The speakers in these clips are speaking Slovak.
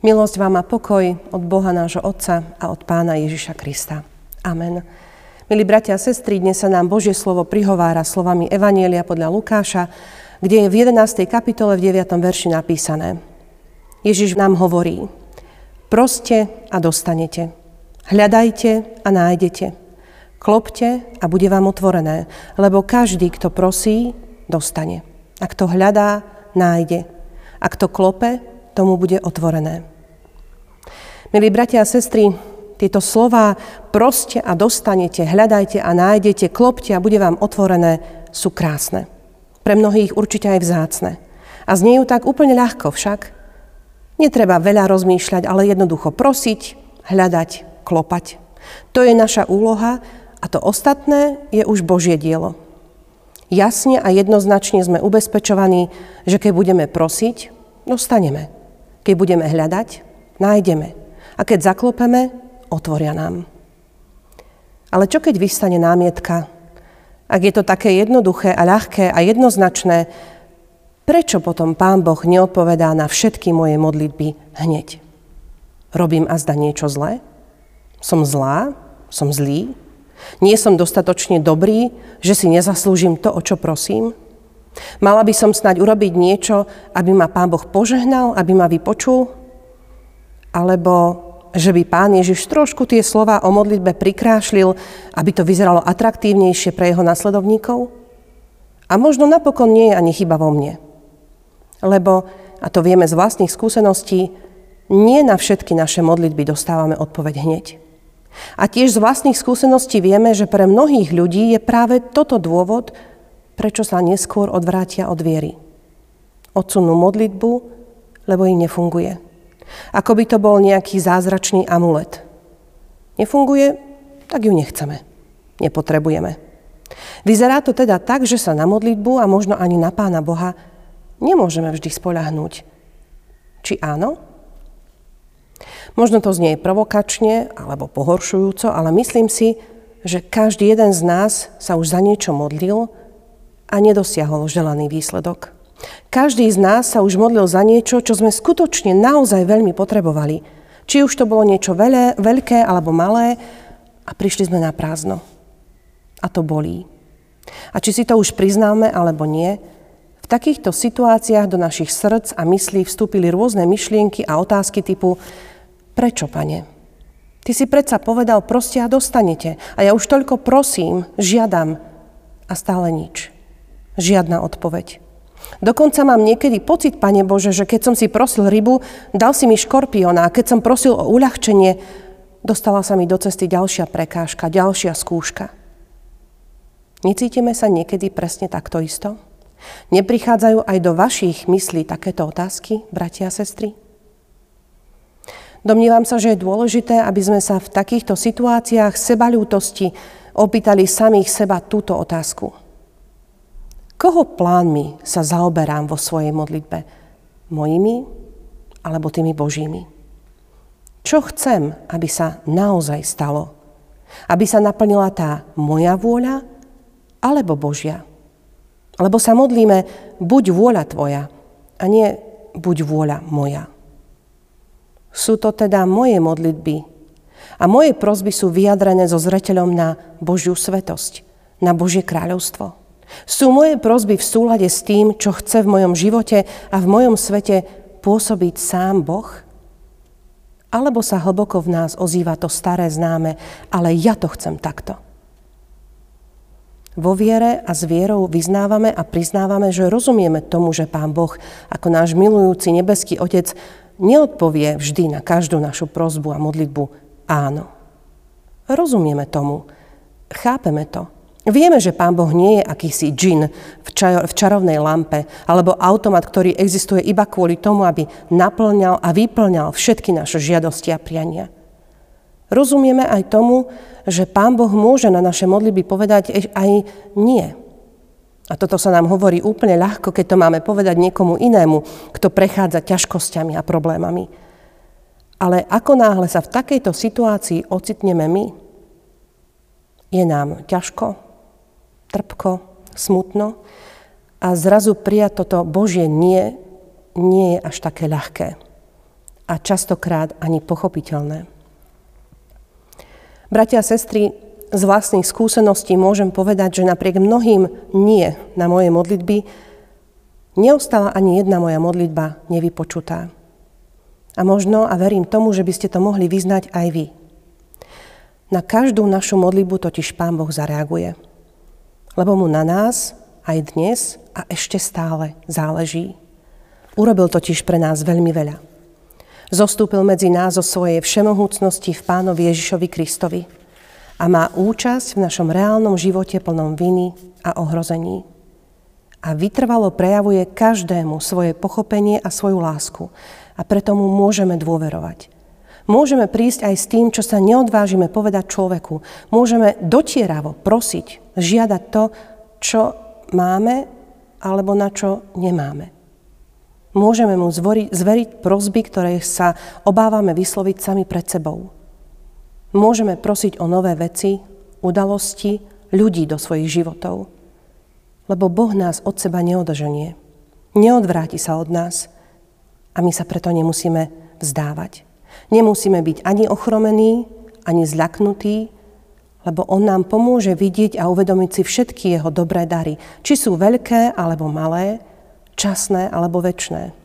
Milosť vám a pokoj od Boha nášho Otca a od Pána Ježiša Krista. Amen. Milí bratia a sestry, dnes sa nám Božie slovo prihovára slovami Evanielia podľa Lukáša, kde je v 11. kapitole v 9. verši napísané. Ježiš nám hovorí, proste a dostanete, hľadajte a nájdete, klopte a bude vám otvorené, lebo každý, kto prosí, dostane. A kto hľadá, nájde. A kto klope, tomu bude otvorené. Milí bratia a sestry, tieto slova proste a dostanete, hľadajte a nájdete, klopte a bude vám otvorené, sú krásne. Pre mnohých určite aj vzácne. A zniejú tak úplne ľahko však. Netreba veľa rozmýšľať, ale jednoducho prosiť, hľadať, klopať. To je naša úloha a to ostatné je už Božie dielo. Jasne a jednoznačne sme ubezpečovaní, že keď budeme prosiť, dostaneme. Keď budeme hľadať, nájdeme. A keď zaklopeme, otvoria nám. Ale čo keď vystane námietka? Ak je to také jednoduché a ľahké a jednoznačné, prečo potom Pán Boh neodpovedá na všetky moje modlitby hneď? Robím azda niečo zlé? Som zlá? Som zlý? Nie som dostatočne dobrý, že si nezaslúžim to, o čo prosím? Mala by som snať urobiť niečo, aby ma Pán Boh požehnal, aby ma vypočul? Alebo že by Pán Ježiš trošku tie slova o modlitbe prikrášlil, aby to vyzeralo atraktívnejšie pre jeho nasledovníkov? A možno napokon nie je ani chyba vo mne. Lebo, a to vieme z vlastných skúseností, nie na všetky naše modlitby dostávame odpoveď hneď. A tiež z vlastných skúseností vieme, že pre mnohých ľudí je práve toto dôvod, prečo sa neskôr odvrátia od viery. Odsunú modlitbu, lebo im nefunguje. Ako by to bol nejaký zázračný amulet. Nefunguje, tak ju nechceme. Nepotrebujeme. Vyzerá to teda tak, že sa na modlitbu a možno ani na Pána Boha nemôžeme vždy spoľahnúť. Či áno? Možno to znie provokačne alebo pohoršujúco, ale myslím si, že každý jeden z nás sa už za niečo modlil a nedosiahol želaný výsledok. Každý z nás sa už modlil za niečo, čo sme skutočne naozaj veľmi potrebovali. Či už to bolo niečo veľé, veľké alebo malé a prišli sme na prázdno. A to bolí. A či si to už priznáme alebo nie, v takýchto situáciách do našich srdc a myslí vstúpili rôzne myšlienky a otázky typu Prečo, pane? Ty si predsa povedal proste a dostanete. A ja už toľko prosím, žiadam a stále nič. Žiadna odpoveď. Dokonca mám niekedy pocit, Pane Bože, že keď som si prosil rybu, dal si mi škorpiona a keď som prosil o uľahčenie, dostala sa mi do cesty ďalšia prekážka, ďalšia skúška. Necítime sa niekedy presne takto isto? Neprichádzajú aj do vašich myslí takéto otázky, bratia a sestry? Domnívam sa, že je dôležité, aby sme sa v takýchto situáciách sebalútosti opýtali samých seba túto otázku. Koho plánmi sa zaoberám vo svojej modlitbe? Mojimi alebo tými Božími? Čo chcem, aby sa naozaj stalo? Aby sa naplnila tá moja vôľa alebo Božia? Lebo sa modlíme, buď vôľa tvoja a nie buď vôľa moja. Sú to teda moje modlitby a moje prosby sú vyjadrené so zreteľom na Božiu svetosť, na Božie kráľovstvo. Sú moje prosby v súlade s tým, čo chce v mojom živote a v mojom svete pôsobiť sám Boh? Alebo sa hlboko v nás ozýva to staré známe, ale ja to chcem takto. Vo viere a s vierou vyznávame a priznávame, že rozumieme tomu, že Pán Boh ako náš milujúci nebeský Otec neodpovie vždy na každú našu prozbu a modlitbu áno. Rozumieme tomu, chápeme to, Vieme, že Pán Boh nie je akýsi džin v, čar- v čarovnej lampe alebo automat, ktorý existuje iba kvôli tomu, aby naplňal a vyplňal všetky naše žiadosti a priania. Rozumieme aj tomu, že Pán Boh môže na naše modlitby povedať aj nie. A toto sa nám hovorí úplne ľahko, keď to máme povedať niekomu inému, kto prechádza ťažkosťami a problémami. Ale ako náhle sa v takejto situácii ocitneme my, je nám ťažko, trpko, smutno a zrazu prijať toto Božie nie, nie je až také ľahké. a častokrát ani pochopiteľné. Bratia a sestry, z vlastných skúseností môžem povedať, že napriek mnohým nie na moje modlitby, neostala ani jedna moja modlitba nevypočutá. A možno, a verím tomu, že by ste to mohli vyznať aj vy. Na každú našu modlitbu totiž Pán Boh zareaguje. Lebo mu na nás aj dnes a ešte stále záleží. Urobil totiž pre nás veľmi veľa. Zostúpil medzi nás zo svojej všemohúcnosti v Pánovi Ježišovi Kristovi a má účasť v našom reálnom živote plnom viny a ohrození. A vytrvalo prejavuje každému svoje pochopenie a svoju lásku. A preto mu môžeme dôverovať. Môžeme prísť aj s tým, čo sa neodvážime povedať človeku. Môžeme dotieravo prosiť, žiadať to, čo máme alebo na čo nemáme. Môžeme mu zvoriť, zveriť prozby, ktoré sa obávame vysloviť sami pred sebou. Môžeme prosiť o nové veci, udalosti, ľudí do svojich životov. Lebo Boh nás od seba neodrženie. Neodvráti sa od nás a my sa preto nemusíme vzdávať. Nemusíme byť ani ochromení, ani zľaknutí, lebo On nám pomôže vidieť a uvedomiť si všetky Jeho dobré dary, či sú veľké alebo malé, časné alebo väčšné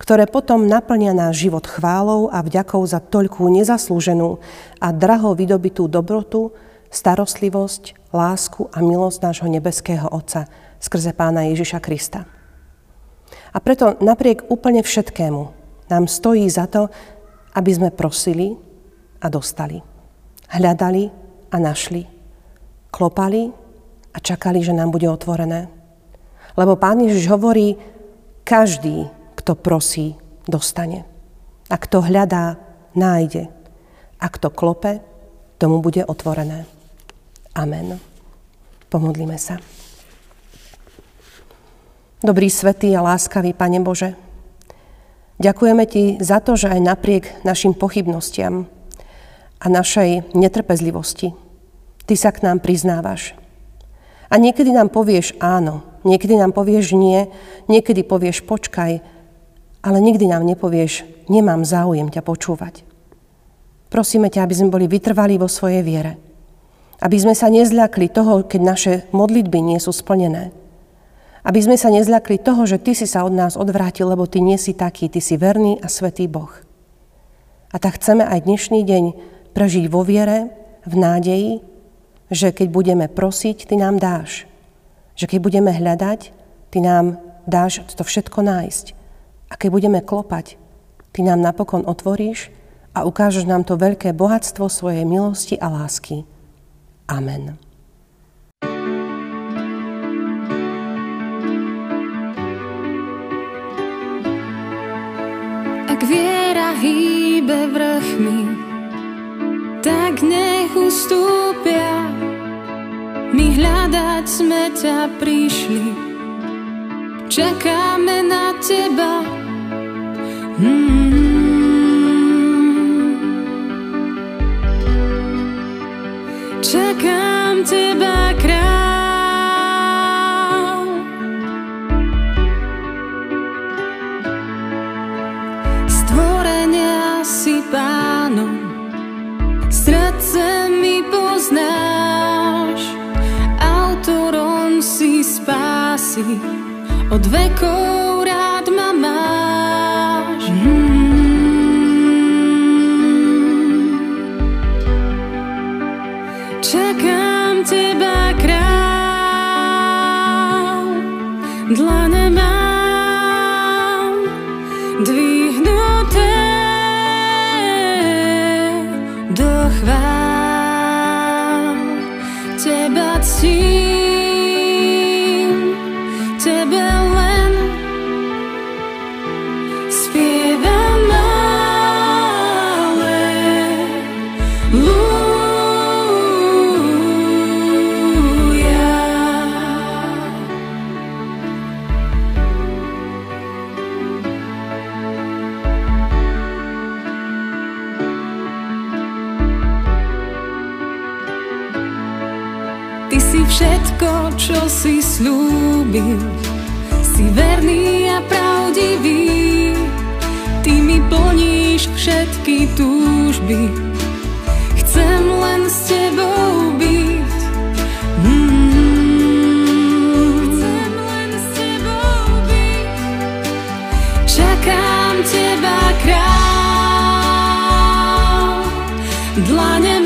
ktoré potom naplnia náš život chválou a vďakou za toľkú nezaslúženú a draho vydobitú dobrotu, starostlivosť, lásku a milosť nášho nebeského Otca skrze Pána Ježiša Krista. A preto napriek úplne všetkému nám stojí za to, aby sme prosili a dostali. Hľadali a našli. Klopali a čakali, že nám bude otvorené. Lebo Pán Ježiš hovorí, každý, kto prosí, dostane. A kto hľadá, nájde. A kto klope, tomu bude otvorené. Amen. Pomodlíme sa. Dobrý, svetý a láskavý Pane Bože, ďakujeme Ti za to, že aj napriek našim pochybnostiam a našej netrpezlivosti Ty sa k nám priznávaš. A niekedy nám povieš áno, niekedy nám povieš nie, niekedy povieš počkaj, ale nikdy nám nepovieš, nemám záujem ťa počúvať. Prosíme ťa, aby sme boli vytrvali vo svojej viere. Aby sme sa nezľakli toho, keď naše modlitby nie sú splnené. Aby sme sa nezľakli toho, že Ty si sa od nás odvrátil, lebo Ty nie si taký, Ty si verný a svetý Boh. A tak chceme aj dnešný deň prežiť vo viere, v nádeji, že keď budeme prosiť, Ty nám dáš. Že keď budeme hľadať, Ty nám dáš to všetko nájsť. A keď budeme klopať, Ty nám napokon otvoríš a ukážeš nám to veľké bohatstvo svojej milosti a lásky. Amen. Ak viera hýbe vrchmi, tak nech ustúpia. My hľadať sme ťa prišli, čakáme na teba. Čakám všetko, čo si slúbil. Si verný a pravdivý, ty mi plníš všetky túžby. Chcem len s tebou byť. Mm. Chcem len s tebou byť. Čakám teba, král. Dlane